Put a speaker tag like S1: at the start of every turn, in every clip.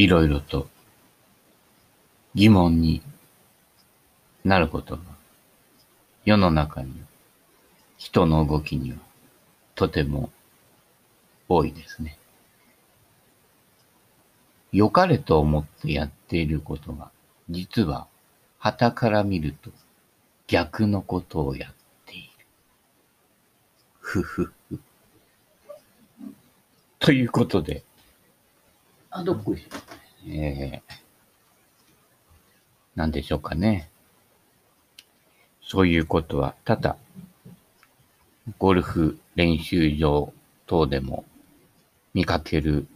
S1: いろいろと疑問になることが世の中に人の動きにはとても多いですね。良かれと思ってやっていることが実は旗から見ると逆のことをやっている。ふふふ。ということで、あ、どっこいしょ。えー、なんでしょうかね。そういうことは、ただ、ゴルフ練習場等でも見かける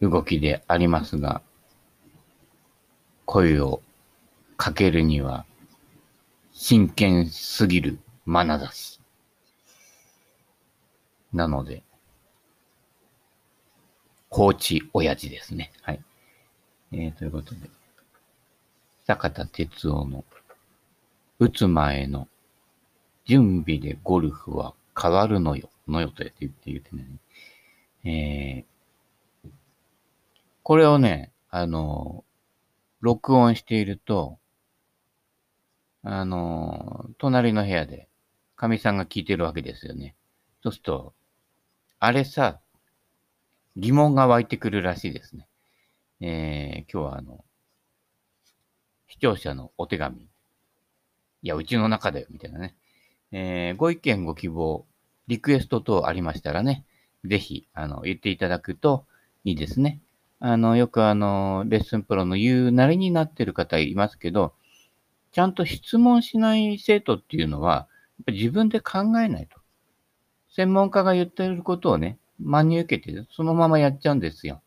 S1: 動きでありますが、声をかけるには真剣すぎる眼差し。なので、放置親父ですね。はい。えー、ということで、坂田哲夫の打つ前の準備でゴルフは変わるのよ。のよと言って言ってね。えー、これをね、あの、録音していると、あの、隣の部屋で、かみさんが聞いてるわけですよね。そうすると、あれさ、疑問が湧いてくるらしいですね。えー、今日はあの、視聴者のお手紙。いや、うちの中だよ、みたいなね。えー、ご意見、ご希望、リクエスト等ありましたらね、ぜひ、あの、言っていただくといいですね。あの、よくあの、レッスンプロの言うなりになってる方いますけど、ちゃんと質問しない生徒っていうのは、やっぱ自分で考えないと。専門家が言ってることをね、真に受けて、そのままやっちゃうんですよ。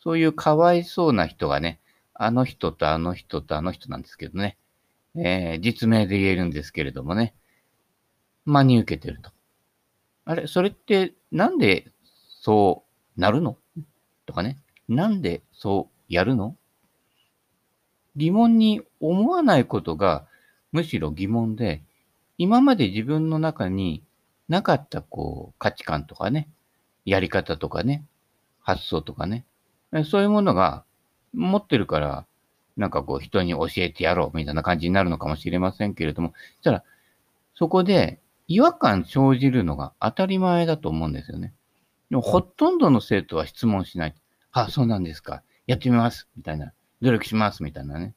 S1: そういうかわいそうな人がね、あの人とあの人とあの人なんですけどね、えー、実名で言えるんですけれどもね、真に受けてると。あれ、それってなんでそうなるの？とかね、なんでそうやるの？疑問に思わないことがむしろ疑問で、今まで自分の中になかったこう価値観とかね、やり方とかね、発想とかね、そういうものが持ってるから、なんかこう人に教えてやろうみたいな感じになるのかもしれませんけれども、そしたら、そこで違和感生じるのが当たり前だと思うんですよね。でもほとんどの生徒は質問しない。あ、そうなんですか。やってみます。みたいな。努力します。みたいなね。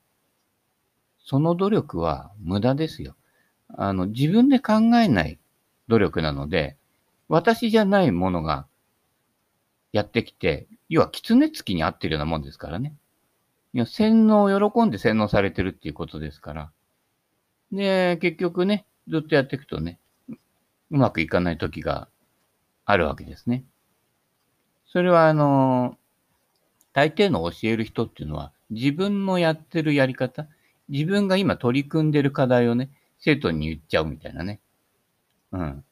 S1: その努力は無駄ですよ。あの、自分で考えない努力なので、私じゃないものがやってきて、要は狐つきに合ってるようなもんですからね。いや、洗脳を喜んで洗脳されてるっていうことですから。で、結局ね、ずっとやっていくとね、うまくいかない時があるわけですね。それはあの、大抵の教える人っていうのは、自分のやってるやり方、自分が今取り組んでる課題をね、生徒に言っちゃうみたいなね。うん。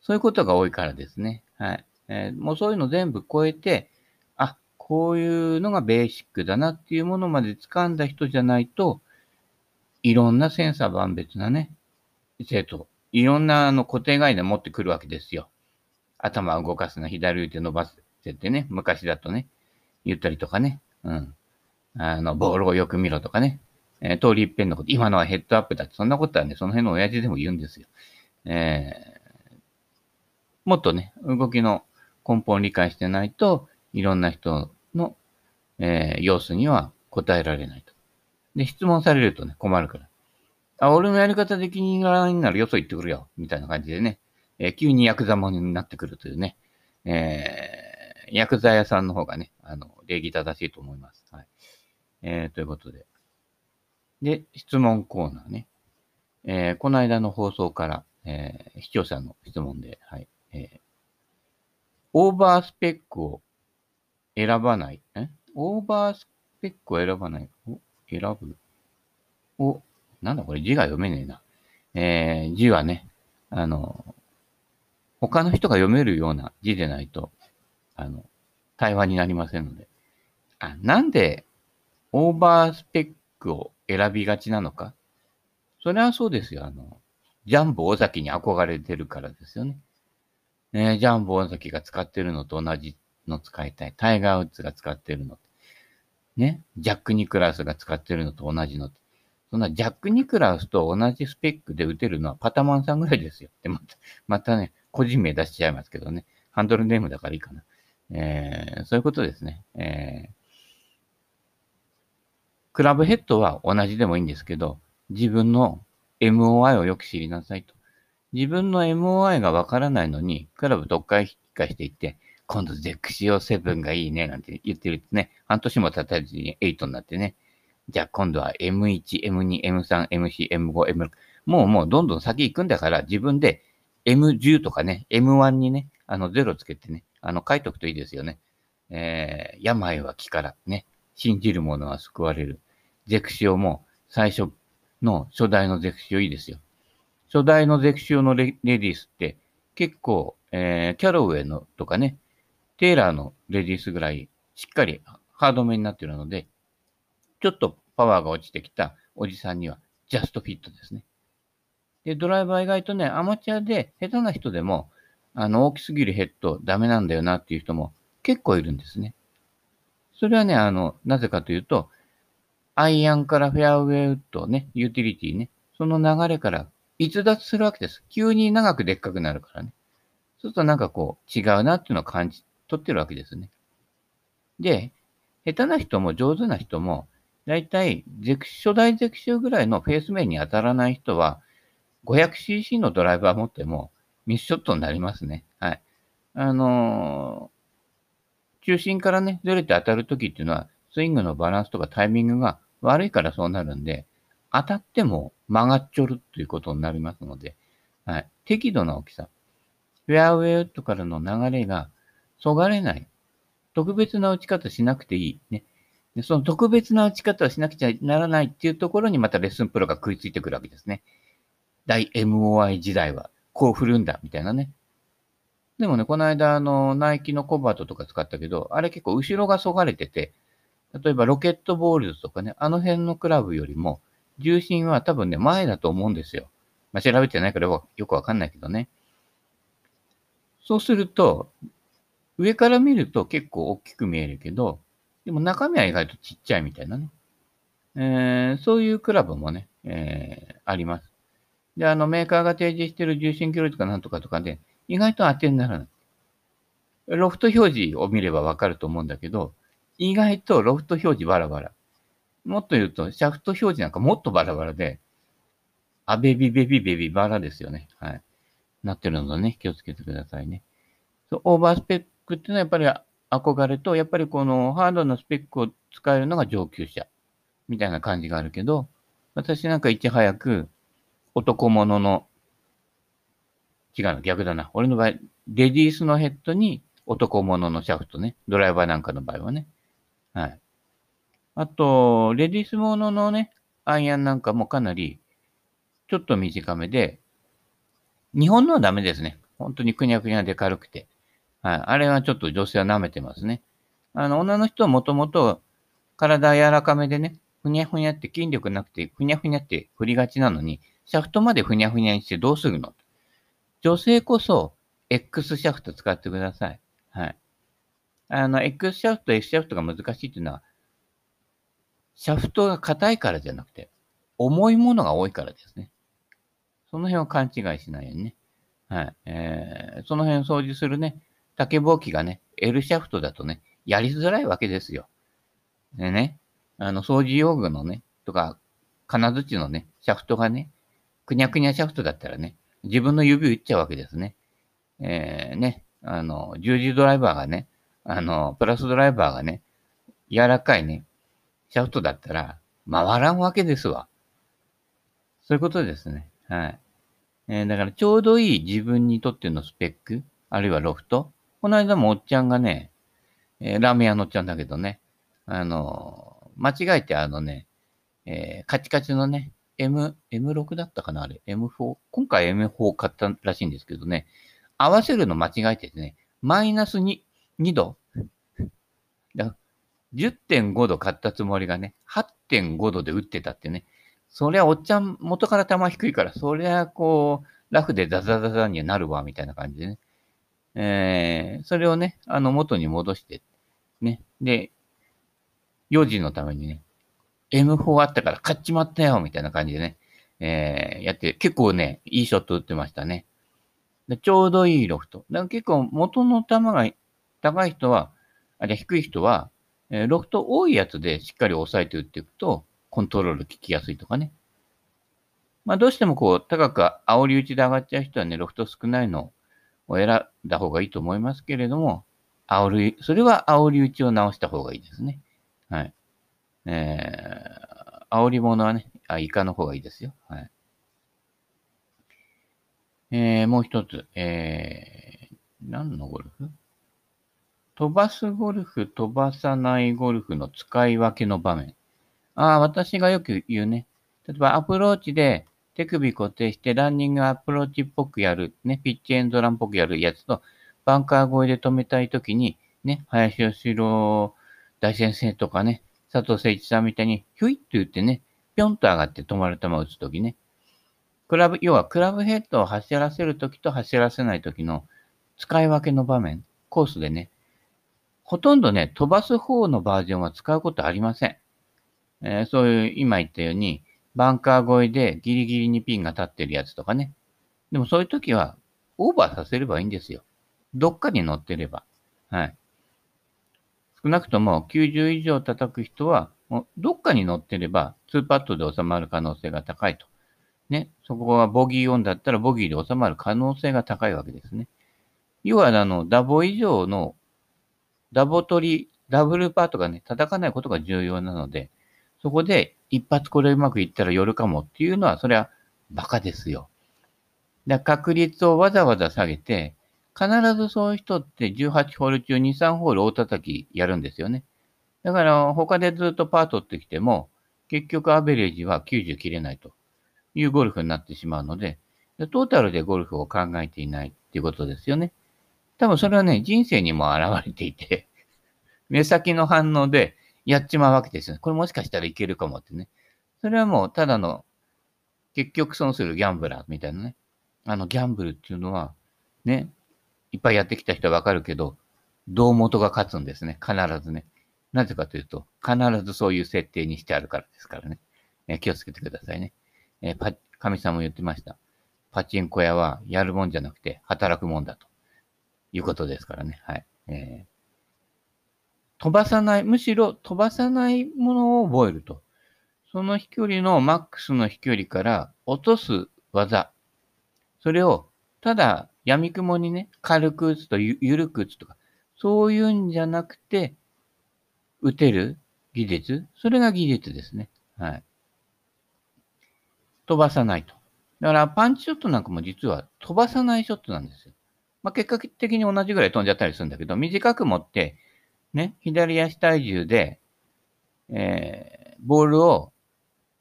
S1: そういうことが多いからですね。はい。えー、もうそういうの全部超えて、あ、こういうのがベーシックだなっていうものまで掴んだ人じゃないと、いろんなセンサー万別なね、生徒、いろんなあの固定概念持ってくるわけですよ。頭を動かすな、左腕伸ばせてね、昔だとね、言ったりとかね、うん。あの、ボールをよく見ろとかね、えー、通り一遍のこと、今のはヘッドアップだって、そんなことはね、その辺の親父でも言うんですよ。えー、もっとね、動きの根本を理解してないと、いろんな人の、えー、様子には答えられないと。で、質問されるとね、困るから。あ、俺のやり方で気にならないならよそ行ってくるよ。みたいな感じでね、えー、急にヤクザもになってくるというね、えー、ヤクザ屋さんの方がね、あの、礼儀正しいと思います。はい。えー、ということで。で、質問コーナーね。えー、この間の放送から、えー、視聴者の質問で、はい。えー、オーバースペックを選ばない。え？オーバースペックを選ばない。お？選ぶ？お、なんだこれ字が読めねえな。えー、字はね、あの、他の人が読めるような字でないと、あの、対話になりませんので。あ、なんでオーバースペックを選びがちなのか？それはそうですよ。あの、ジャンボ尾崎に憧れてるからですよね。ね、ジャンボ尾崎が使ってるのと同じの使いたい。タイガー・ウッズが使ってるの。ね、ジャック・ニクラウスが使ってるのと同じの。そんなジャック・ニクラウスと同じスペックで打てるのはパタマンさんぐらいですよ。ってまた、またね、個人名出しちゃいますけどね。ハンドルネームだからいいかな。えー、そういうことですね。えー、クラブヘッドは同じでもいいんですけど、自分の MOI をよく知りなさいと。自分の MOI がわからないのに、クラブ読解引き返していって、今度ゼクシオ7がいいね、なんて言ってるとね、半年も経たずに8になってね、じゃあ今度は M1、M2、M3、M4、M5、M6、もうもうどんどん先行くんだから自分で M10 とかね、M1 にね、あの0つけてね、あの書いとくといいですよね。えー、病は気からね、信じる者は救われる。ゼクシオも最初の初代のゼクシオいいですよ。初代のゼクシオのレディースって結構、えー、キャロウェイのとかね、テーラーのレディースぐらいしっかりハードめになってるので、ちょっとパワーが落ちてきたおじさんにはジャストフィットですね。で、ドライバー意外とね、アマチュアで下手な人でも、あの、大きすぎるヘッドダメなんだよなっていう人も結構いるんですね。それはね、あの、なぜかというと、アイアンからフェアウェイウッドね、ユーティリティね、その流れから逸脱するわけです。急に長くでっかくなるからね。そうするとなんかこう違うなっていうのを感じ取ってるわけですね。で、下手な人も上手な人も、だいたい初代ゼクショぐらいのフェース面に当たらない人は、500cc のドライバー持ってもミスショットになりますね。はい。あのー、中心からね、ずれて当たるときっていうのは、スイングのバランスとかタイミングが悪いからそうなるんで、当たっても曲がっちょるということになりますので、はい。適度な大きさ。フェアウェイウッドからの流れがそがれない。特別な打ち方しなくていい。ね。でその特別な打ち方をしなくちゃならないっていうところにまたレッスンプロが食いついてくるわけですね。大 MOI 時代はこう振るんだ、みたいなね。でもね、この間、あの、ナイキのコバートとか使ったけど、あれ結構後ろがそがれてて、例えばロケットボールズとかね、あの辺のクラブよりも、重心は多分ね、前だと思うんですよ。まあ、調べてないからよくわかんないけどね。そうすると、上から見ると結構大きく見えるけど、でも中身は意外とちっちゃいみたいなね。えー、そういうクラブもね、えー、あります。で、あの、メーカーが提示している重心距離とかなんとかとかで、意外と当てにならない。ロフト表示を見ればわかると思うんだけど、意外とロフト表示バラバラ。もっと言うと、シャフト表示なんかもっとバラバラで、あベビベビベビバラですよね。はい。なってるのでね、気をつけてくださいね。そうオーバースペックっていうのはやっぱり憧れと、やっぱりこのハードなスペックを使えるのが上級者みたいな感じがあるけど、私なんかいち早く男物の、違うの、逆だな。俺の場合、レディースのヘッドに男物のシャフトね。ドライバーなんかの場合はね。はい。あと、レディース物のね、アイアンなんかもかなり、ちょっと短めで、日本のはダメですね。本当にくにゃくにゃで軽くて。はい。あれはちょっと女性は舐めてますね。あの、女の人はもともと体柔らかめでね、ふにゃふにゃって筋力なくて、ふにゃふにゃって振りがちなのに、シャフトまでふにゃふにゃにしてどうするの？女性こそ X シャフト使ってください。はい。あの、X シャフト、S シャフトが難しいっていうのは、シャフトが硬いからじゃなくて、重いものが多いからですね。その辺を勘違いしないようにね。はい。えー、その辺掃除するね、竹ぼうきがね、L シャフトだとね、やりづらいわけですよ。でね、あの、掃除用具のね、とか、金槌のね、シャフトがね、くにゃくにゃシャフトだったらね、自分の指を打っちゃうわけですね。えー、ね、あの、十字ドライバーがね、あの、プラスドライバーがね、柔らかいね、シャフトだったら、回らんわけですわ。そういうことですね。はい。えー、だからちょうどいい自分にとってのスペック、あるいはロフト。この間もおっちゃんがね、えー、ラーメン屋のおっちゃんだけどね、あの、間違えてあのね、えー、カチカチのね、M、M6 だったかなあれ。M4。今回 M4 買ったらしいんですけどね。合わせるの間違えててね。マイナス2、2度。だ10.5度買ったつもりがね、8.5度で打ってたってね。そりゃおっちゃん元から球低いから、そりゃこう、ラフでザザザザにはなるわ、みたいな感じでね。えー、それをね、あの元に戻して、ね。で、4時のためにね、M4 あったから買っちまったよみたいな感じでね、えー、やって、結構ね、いいショット打ってましたね。でちょうどいいロフト。だから結構元の球が高い人は、あ、じゃ低い人は、えー、ロフト多いやつでしっかり抑えて打っていくと、コントロール効きやすいとかね。まあどうしてもこう、高く煽り打ちで上がっちゃう人はね、ロフト少ないのを選んだ方がいいと思いますけれども、煽り、それは煽り打ちを直した方がいいですね。はい。えー、煽り物はね、あ、イカの方がいいですよ。はい。えー、もう一つ、えー、何のゴルフ？飛ばすゴルフ、飛ばさないゴルフの使い分けの場面。ああ、私がよく言うね。例えばアプローチで手首固定してランニングアプローチっぽくやる、ね、ピッチエンドランっぽくやるやつと、バンカー越えで止めたいときに、ね、林義郎大先生とかね、佐藤誠一さんみたいに、ひょいって言ってね、ぴょんと上がって止まる球を打つときね。クラブ、要はクラブヘッドを走らせるときと走らせないときの使い分けの場面、コースでね、ほとんどね、飛ばす方のバージョンは使うことありません。えー、そういう、今言ったように、バンカー越えでギリギリにピンが立ってるやつとかね。でもそういう時は、オーバーさせればいいんですよ。どっかに乗ってれば。はい。少なくとも90以上叩く人は、どっかに乗ってれば、2パットで収まる可能性が高いと。ね。そこはボギーオンだったらボギーで収まる可能性が高いわけですね。要は、あの、ダボ以上の、ダボ取り、ダブルパートがね、叩かないことが重要なので、そこで一発これうまくいったら寄るかもっていうのは、それはバカですよ。だ確率をわざわざ下げて、必ずそういう人って18ホール中2、3ホール大叩きやるんですよね。だから他でずっとパー取ってきても、結局アベレージは90切れないというゴルフになってしまうので、トータルでゴルフを考えていないっていうことですよね。多分それはね、人生にも現れていて、目先の反応でやっちまうわけですよね。これもしかしたらいけるかもってね。それはもうただの結局損するギャンブラーみたいなね。あのギャンブルっていうのは、ね、いっぱいやってきた人はわかるけど、胴元が勝つんですね。必ずね。なぜかというと、必ずそういう設定にしてあるからですからね。え気をつけてくださいね。えー、パ、神さんも言ってました。パチンコ屋はやるもんじゃなくて働くもんだということですからね。はい。えー、飛ばさない、むしろ飛ばさないものを覚えると。その飛距離のマックスの飛距離から落とす技。それをただ闇雲にね、軽く打つとゆ、ゆるく打つとか、そういうんじゃなくて、打てる技術それが技術ですね。はい。飛ばさないと。だからパンチショットなんかも実は飛ばさないショットなんですよ。まあ、結果的に同じぐらい飛んじゃったりするんだけど、短く持って、ね、左足体重で、えー、ボールを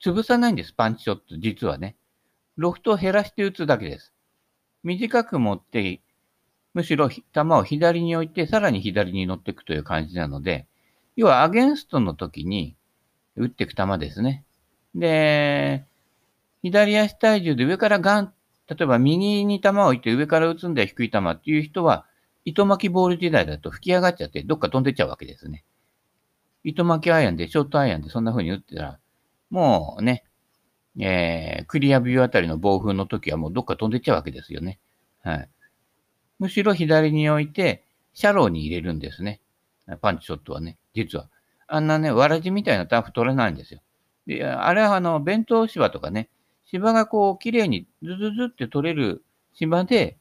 S1: 潰さないんです、パンチショット、実はね。ロフトを減らして打つだけです。短く持って、むしろ球を左に置いて、さらに左に乗っていくという感じなので、要はアゲンストの時に打っていく球ですね。で、左足体重で上からガン、例えば右に球を置いて上から打つんだよ、低い球っていう人は、糸巻きボール時代だと吹き上がっちゃってどっか飛んでっちゃうわけですね。糸巻きアイアンで、ショートアイアンでそんな風に打ってたら、もうね、えー、クリアビューあたりの暴風の時はもうどっか飛んでっちゃうわけですよね。はい。むしろ左に置いて、シャローに入れるんですね。パンチショットはね、実は。あんなね、わらじみたいなターフ取れないんですよ。で、あれはあの、弁当芝とかね、芝がこう、綺麗にズズズって取れる芝で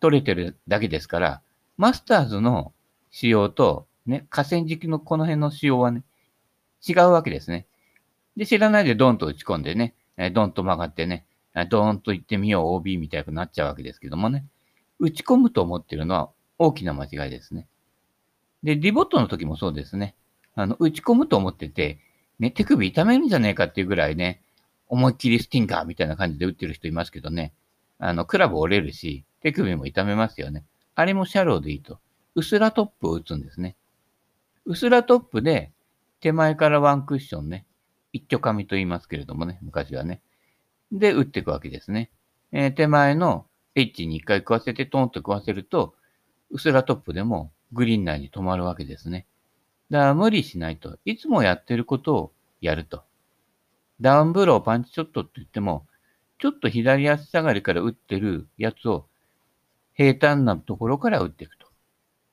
S1: 取れてるだけですから、マスターズの仕様と、ね、河川敷のこの辺の仕様はね、違うわけですね。で、知らないでドンと打ち込んでね、ドンと曲がってね、ドーンと行ってみよう OB みたいになっちゃうわけですけどもね。打ち込むと思ってるのは大きな間違いですね。で、リボットの時もそうですね。あの、打ち込むと思ってて、ね、手首痛めるんじゃねえかっていうぐらいね、思いっきりスティンガーみたいな感じで打ってる人いますけどね。あの、クラブ折れるし、手首も痛めますよね。あれもシャローでいいと。うすらトップを打つんですね。うすらトップで、手前からワンクッションね、一挙紙と言いますけれどもね、昔はね。で、打っていくわけですね。えー、手前のエッジに一回食わせてトンと食わせると、うすらトップでもグリーン内に止まるわけですね。だから無理しないと。いつもやってることをやると。ダウンブローパンチショットって言っても、ちょっと左足下がりから打ってるやつを平坦なところから打っていくと。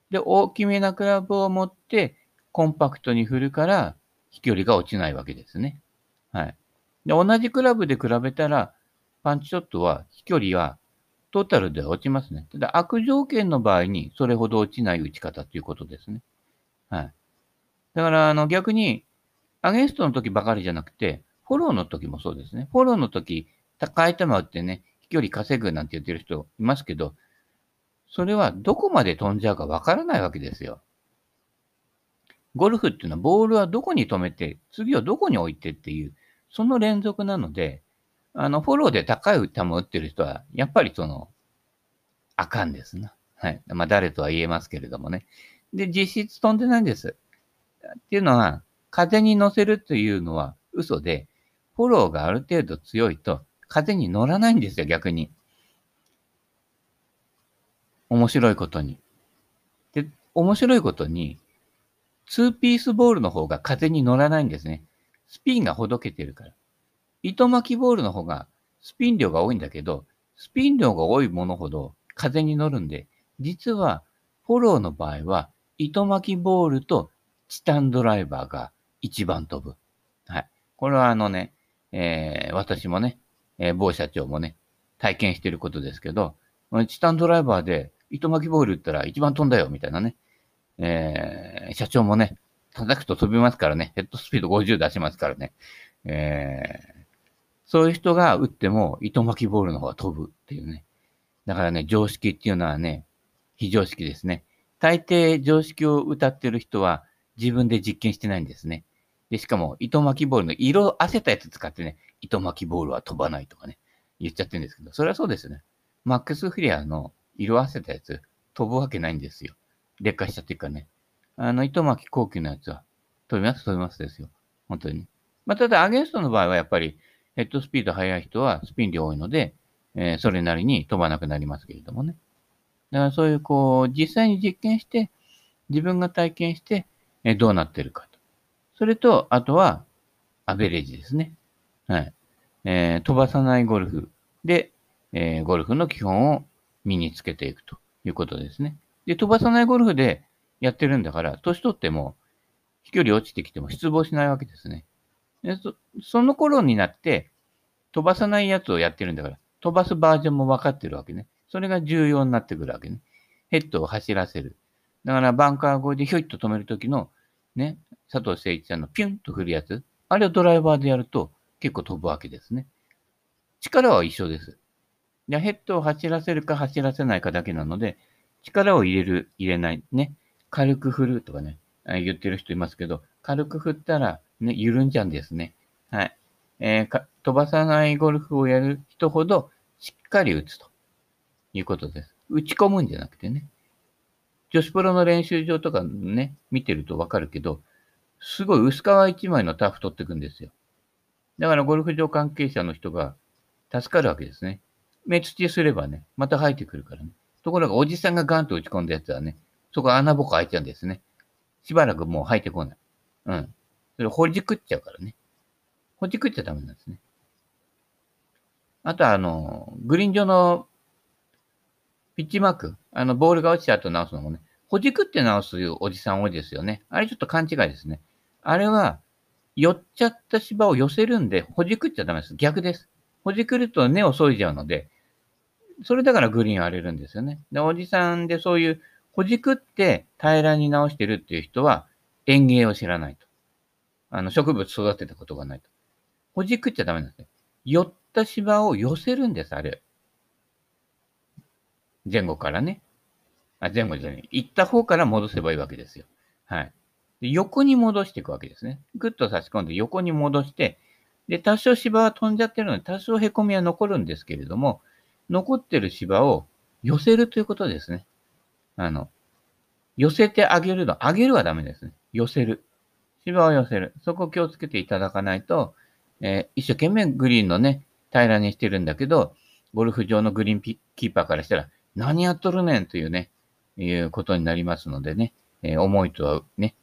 S1: で、大きめなクラブを持ってコンパクトに振るから飛距離が落ちないわけですね。はい。で、同じクラブで比べたら、パンチショットは飛距離はトータルでは落ちますね。ただ悪条件の場合にそれほど落ちない打ち方ということですね。はい。だから、あの、逆に、アゲンストの時ばかりじゃなくて、フォローの時もそうですね。フォローの時、高い球打ってね、飛距離稼ぐなんて言ってる人いますけど、それはどこまで飛んじゃうかわからないわけですよ。ゴルフっていうのはボールはどこに止めて、次をどこに置いてっていう、その連続なので、あの、フォローで高い球打ってる人は、やっぱりその、あかんですな。はい。まあ、誰とは言えますけれどもね。で、実質飛んでないんです。っていうのは、風に乗せるというのは嘘で、フォローがある程度強いと、風に乗らないんですよ、逆に。面白いことに。で、面白いことに、ツーピースボールの方が風に乗らないんですね。スピンがほどけてるから。糸巻きボールの方がスピン量が多いんだけど、スピン量が多いものほど風に乗るんで、実はフォローの場合は糸巻きボールとチタンドライバーが一番飛ぶ。はい。これはあのね、えー、私もね、えー、某社長もね、体験してることですけど、チタンドライバーで糸巻きボール打ったら一番飛んだよ、みたいなね。えー、社長もね、叩くと飛びますからね。ヘッドスピード50出しますからね。えー、そういう人が打っても糸巻きボールの方が飛ぶっていうね。だからね、常識っていうのはね、非常識ですね。大抵常識を歌ってる人は自分で実験してないんですね。で、しかも糸巻きボールの色あせたやつ使ってね、糸巻きボールは飛ばないとかね、言っちゃってるんですけど、それはそうですね。マックス・フリアの色あせたやつ、飛ぶわけないんですよ。劣化しちゃってるからね。あの、糸巻き後期のやつは、飛びます、飛びますですよ。本当に。まあ、ただ、アゲンストの場合はやっぱり、ヘッドスピード速い人はスピン量多いので、えー、それなりに飛ばなくなりますけれどもね。だからそういう、こう、実際に実験して、自分が体験して、えー、どうなってるか。それと、あとは、アベレージですね。はい。えー、飛ばさないゴルフで、えー、ゴルフの基本を身につけていくということですね。で、飛ばさないゴルフでやってるんだから、年取っても飛距離落ちてきても失望しないわけですね。でそその頃になって、飛ばさないやつをやってるんだから、飛ばすバージョンも分かってるわけね。それが重要になってくるわけね。ヘッドを走らせる。だからバンカー越えでひょいっと止めるときの、ね、佐藤誠一さんのピュンと振るやつ。あれをドライバーでやると結構飛ぶわけですね。力は一緒です。でヘッドを走らせるか走らせないかだけなので、力を入れる、入れない。ね。軽く振るとかね、言ってる人いますけど、軽く振ったら、ね、緩んじゃうんですね。はい。えー、飛ばさないゴルフをやる人ほどしっかり打つということです。打ち込むんじゃなくてね。女子プロの練習場とかね、見てるとわかるけど、すごい薄皮一枚のタフ取ってくんですよ。だからゴルフ場関係者の人が助かるわけですね。目土すればね、また生えてくるからね。ところがおじさんがガンと打ち込んだやつはね、そこ穴ぼこ開いちゃうんですね。しばらくもう生えてこない。うん。それほじくっちゃうからね。ほじくっちゃダメなんですね。あと、あの、グリーン上のピッチマーク、あの、ボールが落ちた後直すのもね、ほじくって直すおじさん多いですよね。あれちょっと勘違いですね。あれは、寄っちゃった芝を寄せるんで、ほじくっちゃダメです。逆です。ほじくると根を削いじゃうので、それだからグリーン荒れるんですよね。で、おじさんでそういうほじくって平らに直してるっていう人は園芸を知らないと。あの、植物育てたことがないと。ほじくっちゃダメなんですね。寄った芝を寄せるんです、あれ。前後からね。あ、前後じゃない。行った方から戻せばいいわけですよ。はい。で横に戻していくわけですね。ぐっと差し込んで横に戻して、で、多少芝は飛んじゃってるので、多少凹みは残るんですけれども、残ってる芝を寄せるということですね。あの、寄せてあげるの。あげるはダメですね。寄せる。芝を寄せる。そこを気をつけていただかないと、えー、一生懸命グリーンのね、平らにしてるんだけど、ゴルフ場のグリーンキーパーからしたら、何やっとるねんというね、いうことになりますのでね、えー、思いとはね、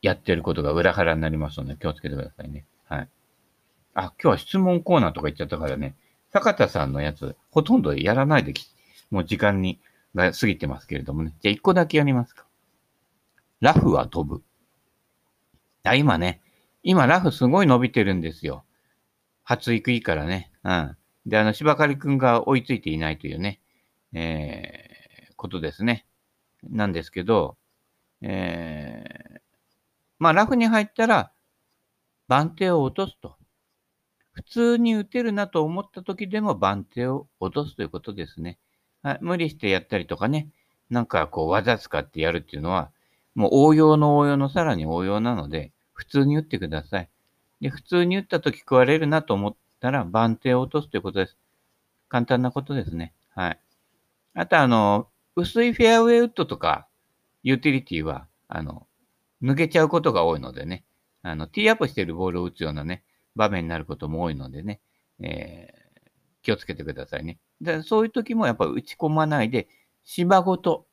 S1: やってることが裏腹になりますので気をつけてくださいね。はい。あ、今日は質問コーナーとか言っちゃったからね、坂田さんのやつ、ほとんどやらないでき、もう時間に、が過ぎてますけれどもね。じゃあ一個だけやりますか。ラフは飛ぶ。あ、今ね、今ラフすごい伸びてるんですよ。発育いいからね。うん。で、あの、芝刈りくんが追いついていないというね、えー、ことですね。なんですけど、えー、まあ、ラフに入ったら、番手を落とすと。普通に打てるなと思った時でも番手を落とすということですね。はい、無理してやったりとかね、なんかこう技使ってやるっていうのは、もう応用の応用のさらに応用なので、普通に打ってください。で、普通に打った時食われるなと思ったら番手を落とすということです。簡単なことですね。はい。あとあの、薄いフェアウェイウッドとか、ユーティリティは、あの、抜けちゃうことが多いのでね、あの、ティーアップしてるボールを打つようなね、場面になることも多いのでね、えー、気をつけてくださいね。でそういう時もやっぱ打ち込まないで、芝ごと。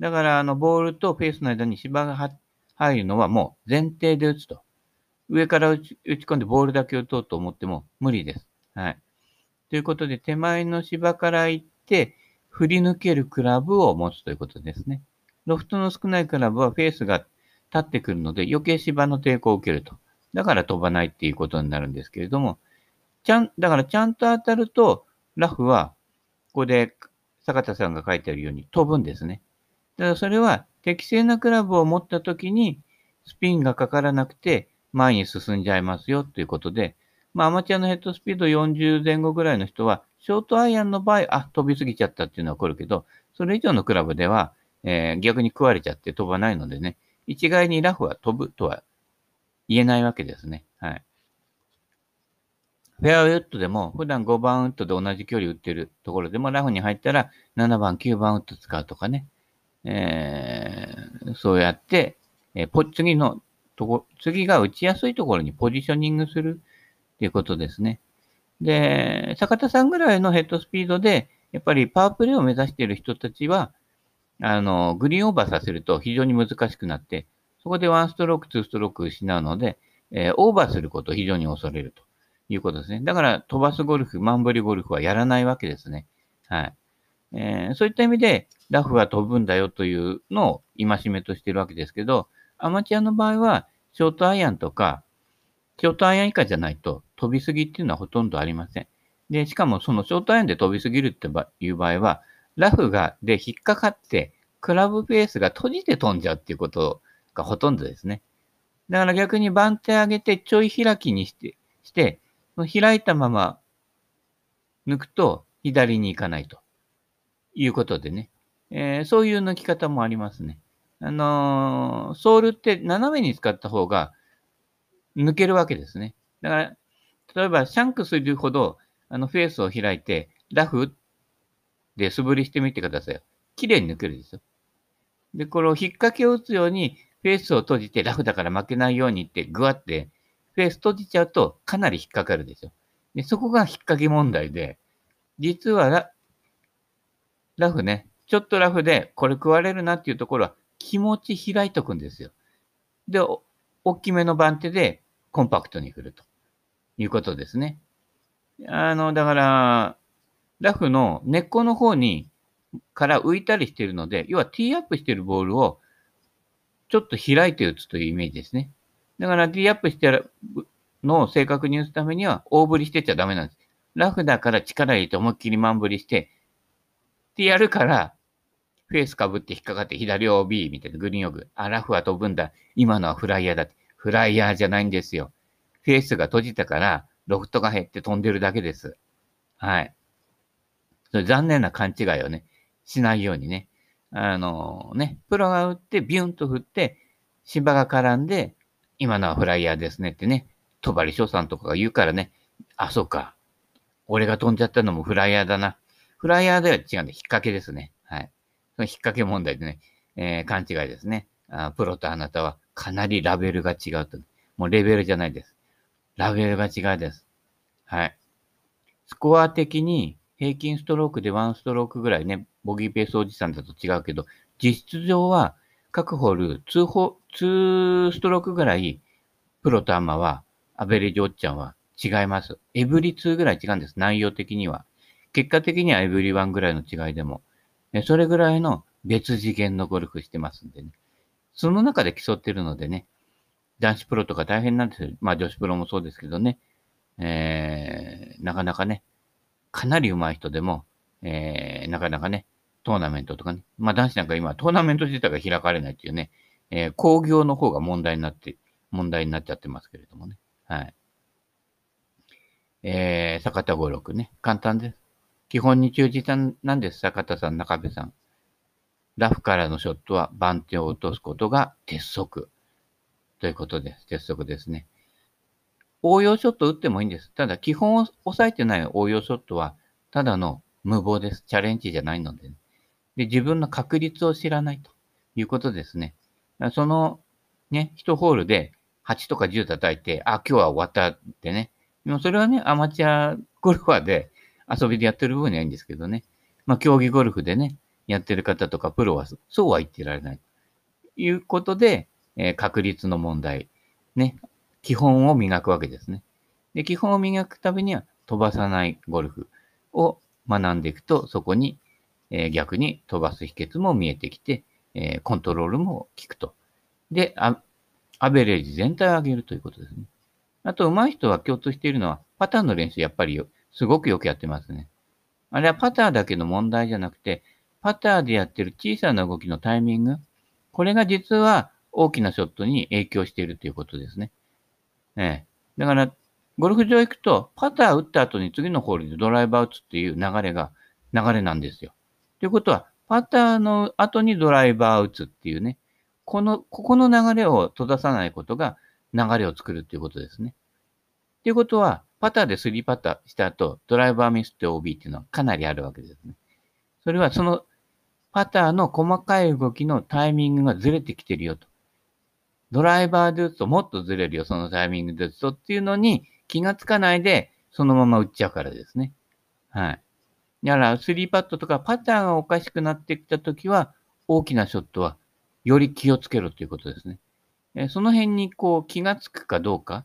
S1: だから、あの、ボールとフェースの間に芝が入るのはもう前提で打つと。上から打ち打ち込んでボールだけ打とうと思っても無理です。はい。ということで、手前の芝から行って、振り抜けるクラブを持つということですね。ロフトの少ないクラブはフェースが立ってくるので余計芝の抵抗を受けると。だから飛ばないっていうことになるんですけれども、ちゃん、だからちゃんと当たると、ラフは、ここで坂田さんが書いてあるように飛ぶんですね。だからそれは適正なクラブを持った時にスピンがかからなくて前に進んじゃいますよということで、まあアマチュアのヘッドスピード40前後ぐらいの人は、ショートアイアンの場合、あ、飛びすぎちゃったっていうのは起こるけど、それ以上のクラブでは、えー、逆に食われちゃって飛ばないのでね、一概にラフは飛ぶとは言えないわけですね。はい。フェアウェイウッドでも、普段5番ウッドで同じ距離打ってるところでも、ラフに入ったら7番、9番ウッド使うとかね。えー、そうやって、えー、次のとこ、次が打ちやすいところにポジショニングするっていうことですね。で、坂田さんぐらいのヘッドスピードで、やっぱりパワープレイを目指している人たちは、あの、グリーンオーバーさせると非常に難しくなって、そこでワンストローク、ツーストローク失うので、えー、オーバーすることを非常に恐れるということですね。だから飛ばすゴルフ、マンブリゴルフはやらないわけですね。はい。えー、そういった意味で、ラフは飛ぶんだよというのを戒めとしているわけですけど、アマチュアの場合は、ショートアイアンとか、ショートアイアン以下じゃないと飛びすぎっていうのはほとんどありません。で、しかもそのショートアイアンで飛びすぎるっていう場合は、ラフがで引っかかって、クラブベースが閉じて飛んじゃうっていうことがほとんどですね。だから逆に番手上げてちょい開きにして、して、開いたまま抜くと左に行かないということでね。えー、そういう抜き方もありますね。あのー、ソールって斜めに使った方が抜けるわけですね。だから、例えばシャンクするほどあのフェースを開いてラフで素振りしてみてください。綺麗に抜けるんですよ。で、これを引っ掛けを打つようにフェースを閉じてラフだから負けないようにってグワって、フェース閉じちゃうとかなり引っかかるでしょ。で、そこが引っ掛け問題で、実はララフね、ちょっとラフでこれ食われるなっていうところは気持ち開いとくんですよ。で、大きめの番手でコンパクトに振るということですね。あの、だから、ラフの根っこの方にから浮いたりしてるので、要はティーアップしてるボールをちょっと開いて打つというイメージですね。だから、ティーアップしてるのを正確に打つためには、大振りしてちゃダメなんです。ラフだから力入れて思いっきりマン振りして、ってやるから、フェースかぶって引っかかって左 OB みたいなグリーンオブ。あ、ラフは飛ぶんだ。今のはフライヤーだ。フライヤーじゃないんですよ。フェースが閉じたから、ロフトが減って飛んでるだけです。はい。それ残念な勘違いをね、しないようにね。あのね、プロが打ってビュンと振って、芝が絡んで、今のはフライヤーですねってね、戸張翔さんとかが言うからね、あ、そうか。俺が飛んじゃったのもフライヤーだな。フライヤーでは違うんで、引っ掛けですね。はい。その引っ掛け問題でね、えー、勘違いですねあ。プロとあなたはかなりラベルが違うと。もうレベルじゃないです。ラベルが違うです。はい。スコア的に平均ストロークでワンストロークぐらいね、ボギーペースおじさんだと違うけど、実質上は各ホール2ホ2ストロークぐらい、プロとアマは、アベレージおっちゃんは違います。エブリ2ぐらい違うんです。内容的には。結果的にはエブリ1ぐらいの違いでも。それぐらいの別次元のゴルフしてますんでね。その中で競ってるのでね、男子プロとか大変なんですよ。まあ女子プロもそうですけどね。えー、なかなかね、かなり上手い人でも、えー、なかなかね、トーナメントとかね。まあ男子なんか今トーナメント自体が開かれないっていうね、えー、工業の方が問題になって、問題になっちゃってますけれどもね。はい。えー、坂田五六ね。簡単です。基本に忠実なんです。坂田さん、中部さん。ラフからのショットは番手を落とすことが鉄則。ということです。鉄則ですね。応用ショット打ってもいいんです。ただ、基本を抑えてない応用ショットは、ただの無謀です。チャレンジじゃないので、ね、で、自分の確率を知らないということですね。その、ね、1ホールで8とか10叩いて、あ、今日は終わったってね。でもそれはね、アマチュアゴルファーで遊びでやってる分にはいいんですけどね。まあ、競技ゴルフでね、やってる方とかプロはそうは言ってられない。いうことで、えー、確率の問題。ね。基本を磨くわけですね。で、基本を磨くためには飛ばさないゴルフを学んでいくと、そこに、えー、逆に飛ばす秘訣も見えてきて、えー、コントロールも効くと。で、アベレージ全体を上げるということですね。あと、上手い人は共通しているのは、パターンの練習やっぱりすごくよくやってますね。あれはパターだけの問題じゃなくて、パターでやってる小さな動きのタイミング、これが実は大きなショットに影響しているということですね。ええ。だから、ゴルフ場行くと、パター打った後に次のホールでドライバー打つっていう流れが、流れなんですよ。ということは、パターの後にドライバー打つっていうね、この、ここの流れを閉ざさないことが流れを作るっていうことですね。ということは、パターで3パターした後、ドライバーミスって OB っていうのはかなりあるわけですね。それはそのパターの細かい動きのタイミングがずれてきてるよと。ドライバーで打つともっとずれるよ、そのタイミングで打つとっていうのに気がつかないで、そのまま打っちゃうからですね。はい。だから、3パットとかパターがおかしくなってきたときは、大きなショットはより気をつけろということですね。えその辺にこう気がつくかどうか、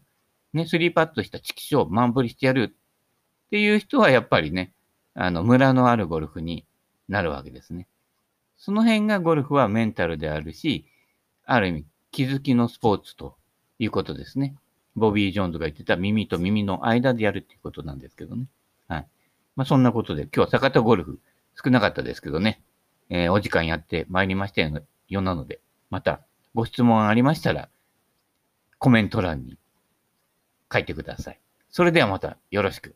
S1: ね、3パットしたチキショー、マンブリしてやるっていう人はやっぱりね、あの、ムラのあるゴルフになるわけですね。その辺がゴルフはメンタルであるし、ある意味気づきのスポーツということですね。ボビー・ジョーンズが言ってた耳と耳の間でやるっていうことなんですけどね。はい。まあ、そんなことで、今日は坂田ゴルフ少なかったですけどね、えー、お時間やってまいりましたよなので、またご質問ありましたら、コメント欄に書いてください。それではまたよろしく。